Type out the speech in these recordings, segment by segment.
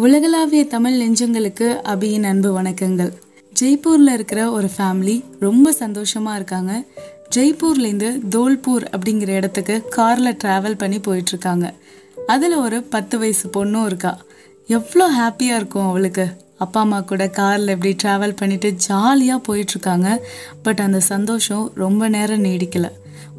உலகளாவிய தமிழ் நெஞ்சங்களுக்கு அபியின் அன்பு வணக்கங்கள். ஜெய்ப்பூரில் இருக்கிற ஒரு ஃபேமிலி ரொம்ப சந்தோஷமாக இருக்காங்க. ஜெய்ப்பூர்லேருந்து தோல்பூர் அப்படிங்கிற இடத்துக்கு காரில் ட்ராவல் பண்ணி போயிட்டுருக்காங்க. அதில் ஒரு பத்து வயசு பொண்ணும் இருக்கா. எவ்வளோ ஹாப்பியாக இருக்கும் அவளுக்கு. அப்பா அம்மா கூட காரில் இப்படி ட்ராவல் பண்ணிட்டு ஜாலியாக போயிட்டுருக்காங்க. பட் அந்த சந்தோஷம் ரொம்ப நேரம் நீடிக்கலை.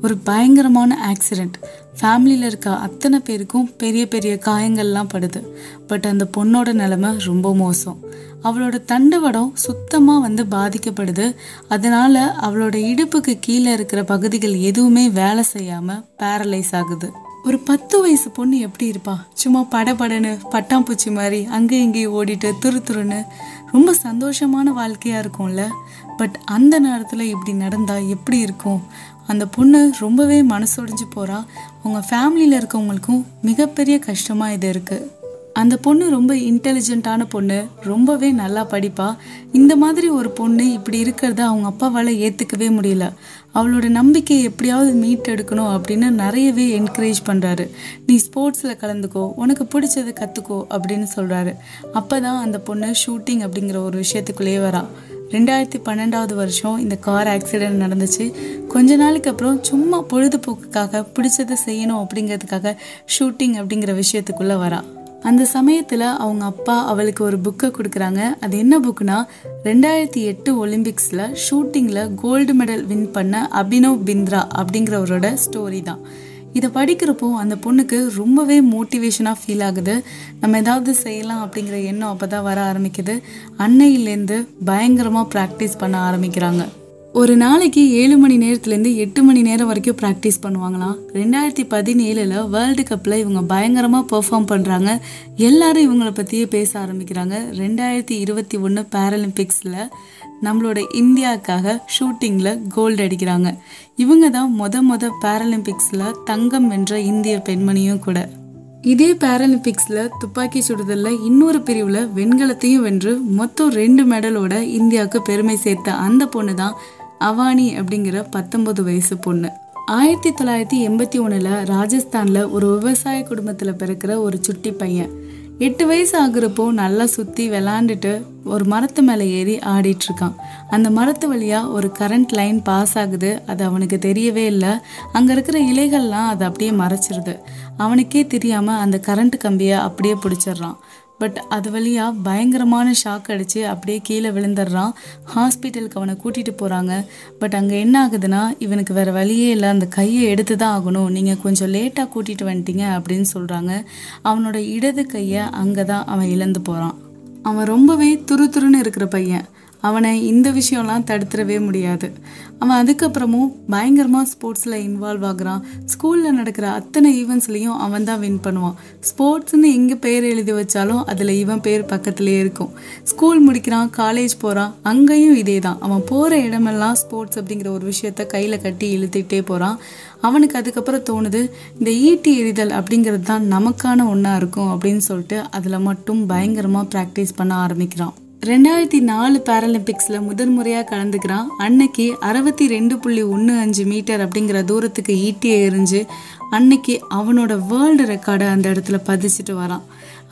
ஒரு பயங்கரமான ஆக்சிடெண்ட் ஃபேமிலியில் இருக்க அத்தனை பேருக்கும் பெரிய பெரிய காயங்கள்லாம் படுது. பட் அந்த பொண்ணோட நிலமை ரொம்ப மோசம். அவளோட தண்டுவடம் சுத்தமாக வந்து பாதிக்கப்படுது. அதனால அவளோட இடுப்புக்கு கீழே இருக்கிற பகுதிகள் எதுவுமே வேலை செய்யாமல் பேரலைஸ் ஆகுது. ஒரு பத்து வயசு பொண்ணு எப்படி இருப்பா? சும்மா படபடன்னு பட்டாம்பூச்சி மாதிரி அங்கே இங்கேயும் ஓடிட்டு துரு துருன்னு ரொம்ப சந்தோஷமான வாழ்க்கையாக இருக்கும்ல. பட் அந்த நேரத்தில் இப்படி நடந்தால் எப்படி இருக்கும்? அந்த பொண்ணு ரொம்பவே மனசொடிஞ்சு போகிறா அவங்க ஃபேமிலியில் இருக்கவங்களுக்கும் மிகப்பெரிய கஷ்டமாக இது இருக்குது அந்த பொண்ணு ரொம்ப இன்டெலிஜென்ட்டான பொண்ணு ரொம்பவே நல்லா படிப்பா. இந்த மாதிரி ஒரு பொண்ணு இப்படி இருக்கிறத அவங்க அப்பாவால் ஏற்றுக்கவே முடியல. அவளோட நம்பிக்கையை எப்படியாவது மீட் எடுக்கணும் அப்படின்னு நிறையவே என்கரேஜ் பண்ணுறாரு நீ ஸ்போர்ட்ஸில் கலந்துக்கோ உனக்கு பிடிச்சதை கற்றுக்கோ அப்படின்னு சொல்கிறாரு அப்போ தான் அந்த பொண்ணு ஷூட்டிங் அப்படிங்கிற ஒரு விஷயத்துக்குள்ளேயே வரா. ரெண்டாயிரத்தி பன்னெண்டாவது வருஷம் இந்த கார் ஆக்சிடென்ட் நடந்துச்சு. கொஞ்ச நாளைக்கு அப்புறம் சும்மா பொழுதுபோக்குக்காக பிடிச்சதை செய்யணும் அப்படிங்கிறதுக்காக ஷூட்டிங் அப்படிங்கிற விஷயத்துக்குள்ளே வரா. அந்த சமயத்தில் அவங்க அப்பா அவளுக்கு ஒரு புக்கை கொடுக்குறாங்க. அது என்ன புக்குனா ரெண்டாயிரத்தி எட்டு ஒலிம்பிக்ஸில் ஷூட்டிங்கில் கோல்டு மெடல் வின் பண்ண அபினவ் பிந்த்ரா அப்படிங்கிறவரோட ஸ்டோரி தான். இதை படிக்கிறப்போ அந்த பொண்ணுக்கு ரொம்பவே மோட்டிவேஷனாக ஃபீல் ஆகுது. நம்ம ஏதாவது செய்யலாம் அப்படிங்கிற எண்ணம் அப்போ தான் வர ஆரம்பிக்குது. அன்னையிலேருந்து பயங்கரமாக ப்ராக்டிஸ் பண்ண ஆரம்பிக்கிறாங்க. ஒரு நாளைக்கு ஏழு மணி நேரத்துலேருந்து எட்டு மணி நேரம் வரைக்கும் ப்ராக்டிஸ் பண்ணுவாங்களாம். ரெண்டாயிரத்தி பதினேழில் வேர்ல்டு கப்பில் இவங்க பயங்கரமாக பெர்ஃபார்ம் பண்ணுறாங்க எல்லாரும் இவங்களை பற்றியே பேச ஆரம்பிக்கிறாங்க. ரெண்டாயிரத்தி இருபத்தி ஒன்று பேரலிம்பிக்ஸில் நம்மளோட இந்தியாவுக்காக ஷூட்டிங்கில் கோல்டு அடிக்கிறாங்க. இவங்க தான் மொத மொத பேரலிம்பிக்ஸில் தங்கம் வென்ற இந்திய பெண்மணியும் கூட. இதே பேரலிம்பிக்ஸில் துப்பாக்கி சுடுதலில் இன்னொரு பிரிவில் வெண்கலத்தையும் வென்று மொத்தம் ரெண்டு மெடலோட இந்தியாவுக்கு பெருமை சேர்த்த அந்த பொண்ணு தான் அவானி அப்படிங்கிற பத்தொன்பது வயசு பொண்ணு. ஆயிரத்தி தொள்ளாயிரத்தி எண்பத்தி ஒன்றில் ராஜஸ்தானில் ஒரு விவசாய குடும்பத்தில் பிறக்கிற ஒரு சுட்டி பையன். எட்டு வயசு ஆகுறப்போ நல்லா சுற்றி விளாண்டுட்டு ஒரு மரத்து மேலே ஏறி ஆடிட்டுருக்கான். அந்த மரத்து வழியாக ஒரு கரண்ட் லைன் பாஸ் ஆகுது. அது அவனுக்கு தெரியவே இல்லை. அங்கே இருக்கிற இலைகள்லாம் அதை அப்படியே மறைச்சிருது. அவனுக்கே தெரியாமல் அந்த கரண்ட் கம்பியை அப்படியே பிடிச்சிடுறான். பட் அது வழியாக பயங்கரமான ஷாக் அடித்து அப்படியே கீழே விழுந்துடுறான். ஹாஸ்பிட்டலுக்கு அவனை கூட்டிகிட்டு போகிறாங்க பட் அங்கே என்ன ஆகுதுன்னா இவனுக்கு வேறு வழியே இல்லை. அந்த கையை எடுத்து தான் ஆகணும். நீங்கள் கொஞ்சம் லேட்டாக கூட்டிகிட்டு வந்துட்டீங்க அப்படின்னு சொல்கிறாங்க அவனோட இடது கையை அங்கே தான் அவன் இழந்து போகிறான் அவன் ரொம்பவே துரு துருன்னு இருக்கிற பையன். அவனை இந்த விஷயம்லாம் தடுத்துடவே முடியாது. அவன் அதுக்கப்புறமும் பயங்கரமாக ஸ்போர்ட்ஸில் இன்வால்வ் ஆகுறான். ஸ்கூலில் நடக்கிற அத்தனை ஈவெண்ட்ஸ்லேயும் அவன் தான் வின் பண்ணுவான். ஸ்போர்ட்ஸ்னு எங்கே பேர் எழுதி வச்சாலும் அதில் இவன் பேர் பக்கத்துலேயே இருக்கும். ஸ்கூல் முடிக்கிறான் காலேஜ் போகிறான் அங்கேயும் இதே தான் அவன் போகிற இடமெல்லாம் ஸ்போர்ட்ஸ் அப்படிங்கிற ஒரு விஷயத்த கையில் கட்டி இழுத்துக்கிட்டே போகிறான் அவனுக்கு அதுக்கப்புறம் தோணுது இந்த ஈட்டி எறிதல் அப்படிங்கிறது தான் நமக்கான ஒன்றா இருக்கும் அப்படின்னு சொல்லிட்டு அதில் மட்டும் பயங்கரமாக ப்ராக்டிஸ் பண்ண ஆரம்பிக்கிறான். ரெண்டாயிரத்தி நாலு பேரலிம்பிக்ஸில் முதல் முறையாக கலந்துக்கிறான் அன்னைக்கு அறுபத்தி ரெண்டு புள்ளி ஒன்று அஞ்சு மீட்டர் அப்படிங்கிற தூரத்துக்கு ஈட்டியை எரிஞ்சு அன்னைக்கு அவனோட வேர்ல்டு ரெக்கார்டை அந்த இடத்துல பதிச்சுட்டு வரான்.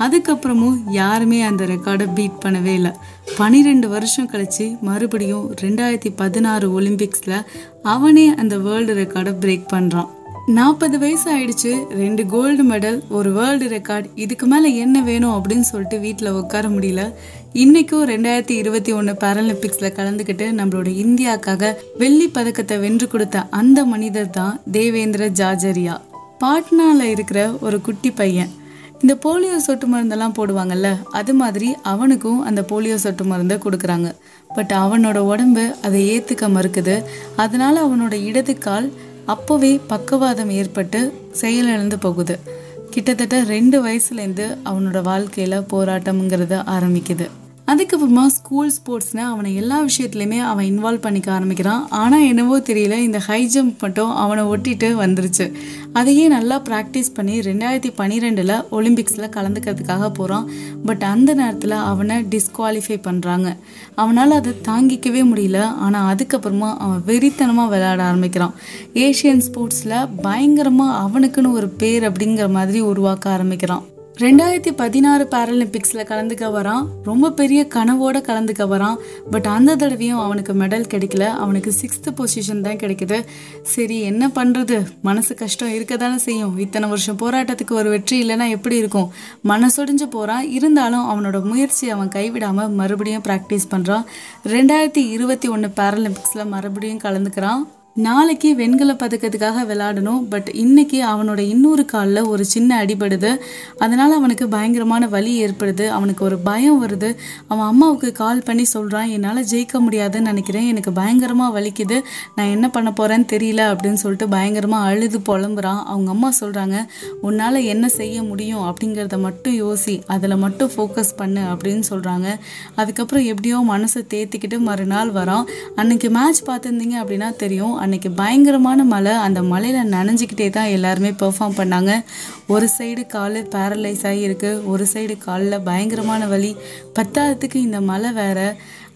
அதுக்கப்புறமும் யாருமே அந்த ரெக்கார்டை பீட் பண்ணவே இல்லை. பனிரெண்டு வருஷம் கழித்து மறுபடியும் ரெண்டாயிரத்தி பதினாறு ஒலிம்பிக்ஸில் அவனே அந்த வேர்ல்டு ரெக்கார்டை பிரேக் பண்ணுறான் நாற்பது வயசு ஆயிடுச்சு ரெண்டு கோல்டு மெடல் ஒரு வேர்ல்டு ரெக்கார்ட் இதுக்கு மேலே என்ன வேணும் அப்படின்னு சொல்லிட்டு வீட்டில் உட்கார முடியல. இன்னைக்கும் ரெண்டாயிரத்தி இருபத்தி ஒன்று பேரலிம்பிக்ஸில் கலந்துக்கிட்டு நம்மளோட இந்தியாவுக்காக வெள்ளி பதக்கத்தை வென்று கொடுத்த அந்த மனிதர் தான் தேவேந்திர ஜாஜரியா. பாட்னாவில் இருக்கிற ஒரு குட்டி பையன். இந்த போலியோ சொட்டு மருந்தெல்லாம் போடுவாங்கல்ல அது மாதிரி அவனுக்கும் அந்த போலியோ சொட்டு மருந்தை கொடுக்குறாங்க. பட் அவனோட உடம்பு அதை ஏற்றுக்க மறுக்குது. அதனால அவனோட இடது கால் அப்போவே பக்கவாதம் ஏற்பட்டு செயலிழந்து போகுது. கிட்டத்தட்ட ரெண்டு வயசுலேருந்து அவனோட வாழ்க்கையில் போராட்டம்ங்கிறது ஆரம்பிக்குது. அதுக்கப்புறமா ஸ்கூல் ஸ்போர்ட்ஸ்னு அவனை எல்லா விஷயத்துலையுமே அவன் இன்வால்வ் பண்ணிக்க ஆரம்பிக்கிறான். ஆனால் என்னவோ தெரியல இந்த ஹை ஜம்ப் மட்டும் அவனை ஒட்டிட்டு வந்துருச்சு. அதையே நல்லா ப்ராக்டிஸ் பண்ணி ரெண்டாயிரத்தி பன்னிரெண்டில் ஒலிம்பிக்ஸில் கலந்துக்கிறதுக்காக போகிறான் பட் அந்த நேரத்தில் அவனை டிஸ்குவாலிஃபை பண்ணுறாங்க அவனால் அதை தாங்கிக்கவே முடியல. ஆனால் அதுக்கப்புறமா அவன் வெறித்தனமாக விளையாட ஆரம்பிக்கிறான். ஏஷியன் ஸ்போர்ட்ஸில் பயங்கரமாக அவனுக்குன்னு ஒரு பேர் அப்படிங்கிற மாதிரி உருவாக்க ஆரம்பிக்கிறான். ரெண்டாயிரத்தி பதினாறு பேரலிம்பிக்ஸில் கலந்துக்க வரான். ரொம்ப பெரிய கனவோட கலந்துக்க வரான். பட் அந்த தடவையும் அவனுக்கு மெடல் கிடைக்கல. அவனுக்கு சிக்ஸ்த்து பொசிஷன் தான் கிடைக்குது. சரி என்ன பண்ணுறது மனசு கஷ்டம் இருக்க தானே செய்யும். இத்தனை வருஷம் போராட்டத்துக்கு ஒரு வெற்றி இல்லைன்னா எப்படி இருக்கும்? மனசொடிஞ்சு போகிறான் இருந்தாலும் அவனோட முயற்சி அவன் கைவிடாமல் மறுபடியும் ப்ராக்டிஸ் பண்ணுறான் ரெண்டாயிரத்தி இருபத்தி ஒன்று பேரலிம்பிக்ஸில் மறுபடியும் கலந்துக்கிறான். நாளைக்கு வெண்கல பதக்கத்துக்காக விளாடணும் பட் இன்னைக்கு அவனோட இன்னொரு காலில் ஒரு சின்ன அடிபடுது. அதனால் அவனுக்கு பயங்கரமான வலி ஏற்படுது. அவனுக்கு ஒரு பயம் வருது. அவன் அம்மாவுக்கு கால் பண்ணி சொல்கிறான் என்னால் ஜெயிக்க முடியாதுன்னு நினைக்கிறேன். எனக்கு பயங்கரமாக வலிக்குது. நான் என்ன பண்ண போகிறேன்னு தெரியல அப்படின்னு சொல்லிட்டு பயங்கரமாக அழுது புலம்புறான். அவங்க அம்மா சொல்கிறாங்க உன்னால் என்ன செய்ய முடியும்? அப்படிங்கிறத மட்டும் யோசி. அதில் மட்டும் ஃபோக்கஸ் பண்ணு அப்படின்னு சொல்கிறாங்க அதுக்கப்புறம் எப்படியோ மனசை தேத்திக்கிட்டு மறுநாள் வரான். அன்னைக்கு மேட்ச் பார்த்துருந்தீங்க அப்படின்னா தெரியும். அன்றைக்கி பயங்கரமான மழை. அந்த மழையில் நனைஞ்சிக்கிட்டே தான் எல்லாருமே பெர்ஃபார்ம் பண்ணாங்க. ஒரு சைடு கால் பேரலைஸ் ஆகியிருக்கு ஒரு சைடு காலில் பயங்கரமான வலி. பத்தாததுக்கு இந்த மழை வேறு.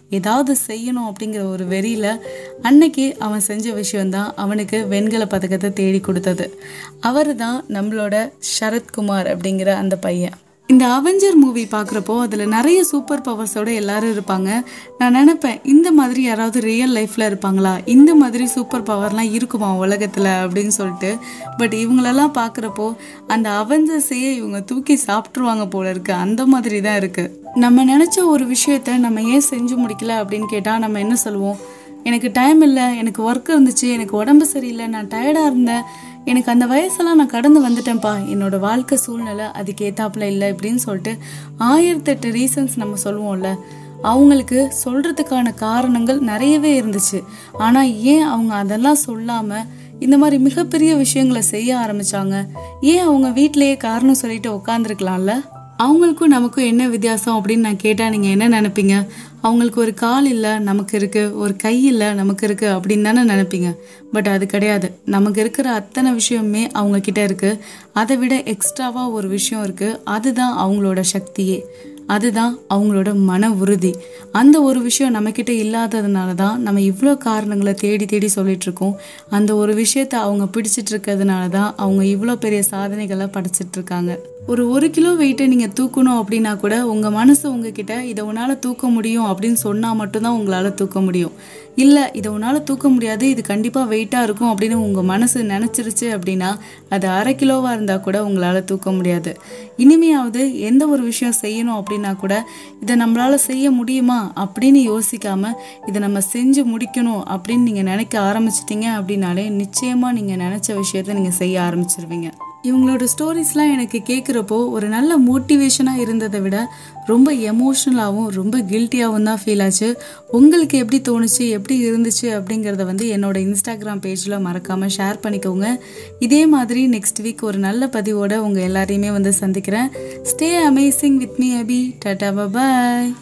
ஏதாவது செய்யணும் அப்படிங்கிற ஒரு வெறியில் அன்னைக்கு அவன் செஞ்ச விஷயம்தான் அவனுக்கு வெண்கல பதக்கத்தை தேடி கொடுத்தது. அவர் தான் நம்மளோட சரத்குமார் அப்படிங்கிற அந்த பையன். இந்த அவெஞ்சர் மூவி பார்க்குறப்போ அதில் நிறைய சூப்பர் பவர்ஸோட எல்லாரும் இருப்பாங்க. நான் நினப்பேன் இந்த மாதிரி யாராவது ரியல் லைஃப்பில் இருப்பாங்களா? இந்த மாதிரி சூப்பர் பவர்லாம் இருக்குமா உலகத்தில் அப்படின்னு சொல்லிட்டு. பட் இவங்களெல்லாம் பார்க்குறப்போ அந்த அவெஞ்சர்ஸையே இவங்க தூக்கி சாப்பிட்ருவாங்க போல இருக்குது அந்த மாதிரி தான் இருக்குது நம்ம நினச்ச ஒரு விஷயத்த நம்ம ஏன் செஞ்சு முடிக்கல அப்படின்னு கேட்டால் நம்ம என்ன சொல்லுவோம்? எனக்கு டைம் இல்லை எனக்கு ஒர்க் இருந்துச்சு எனக்கு உடம்பு சரியில்லை நான் டயர்டாக இருந்தேன். எனக்கு அந்த வயசெல்லாம் நான் கடந்து வந்துட்டேன்ப்பா. என்னோட வாழ்க்கை சூழ்நிலை அதுக்கு ஏத்தாப்புல இல்லை இப்படின்னு சொல்லிட்டு ஆயிரத்தெட்டு ரீசன்ஸ் நம்ம சொல்லுவோம்ல. அவங்களுக்கு சொல்கிறதுக்கான காரணங்கள் நிறையவே இருந்துச்சு. ஆனால் ஏன் அவங்க அதெல்லாம் சொல்லாமல் இந்த மாதிரி மிகப்பெரிய விஷயங்களை செய்ய ஆரம்பிச்சாங்க? ஏன் அவங்க வீட்டிலேயே காரணம் சொல்லிட்டு உட்காந்துருக்கலாம்ல அவங்களுக்கும் நமக்கும் என்ன வித்தியாசம் அப்படின்னு நான் கேட்டால் நீங்கள் என்ன நினைப்பீங்க? அவங்களுக்கு ஒரு கால் இல்லை நமக்கு இருக்குது ஒரு கை இல்லை நமக்கு இருக்குது அப்படின்னு தானே நினைப்பீங்க. பட் அது கிடையாது. நமக்கு இருக்கிற அத்தனை விஷயமே அவங்கக்கிட்ட இருக்குது அதை விட எக்ஸ்ட்ராவாக ஒரு விஷயம் இருக்குது அதுதான் அவங்களோட சக்தியே. அதுதான் அவங்களோட மன உறுதி. அந்த ஒரு விஷயம் நம்மக்கிட்ட இல்லாததுனால தான் நம்ம இவ்வளோ காரணங்களை தேடி தேடி சொல்லிட்டு இருக்கோம். அந்த ஒரு விஷயத்த அவங்க பிடிச்சிட்டு இருக்கிறதுனால தான் அவங்க இவ்வளோ பெரிய சாதனைகளை படைச்சிட்டு இருக்காங்க. ஒரு ஒரு கிலோ வெயிட்டை நீங்கள் தூக்கணும் அப்படின்னா கூட உங்கள் மனசு உங்ககிட்ட இதை உன்னால் தூக்க முடியும் அப்படின்னு சொன்னால் மட்டும்தான் உங்களால் தூக்க முடியும். இல்லை இதை உன்னால் தூக்க முடியாது இது கண்டிப்பாக வெயிட்டாக இருக்கும் அப்படின்னு உங்கள் மனசு நினச்சிருச்சு அப்படின்னா அது அரை கிலோவாக இருந்தால் கூட உங்களால் தூக்க முடியாது. இனிமையாவது எந்த ஒரு விஷயம் செய்யணும் அப்படின்னா கூட இதை நம்மளால் செய்ய முடியுமா? அப்படின்னு யோசிக்காமல் இதை நம்ம செஞ்சு முடிக்கணும் அப்படின்னு நீங்கள் நினைக்க ஆரம்பிச்சிட்டிங்க அப்படின்னாலே நிச்சயமாக நீங்கள் நினச்ச விஷயத்த நீங்கள் செய்ய ஆரம்பிச்சிருவீங்க. இவங்களோட ஸ்டோரிஸ்லாம் எனக்கு கேட்குறப்போ ஒரு நல்ல மோட்டிவேஷனாக இருந்ததை விட ரொம்ப எமோஷ்னலாகவும் ரொம்ப கில்ட்டியாகவும் தான் ஃபீல் ஆச்சு. உங்களுக்கு எப்படி தோணுச்சு எப்படி இருந்துச்சு அப்படிங்கிறத வந்து என்னோட இன்ஸ்டாகிராம் பேஜில் மறக்காமல் ஷேர் பண்ணிக்கோங்க. இதே மாதிரி நெக்ஸ்ட் வீக் ஒரு நல்ல பதிவோட உங்கள் எல்லாரையுமே வந்து சந்திக்கிறேன். Stay amazing with me Abhi tata bye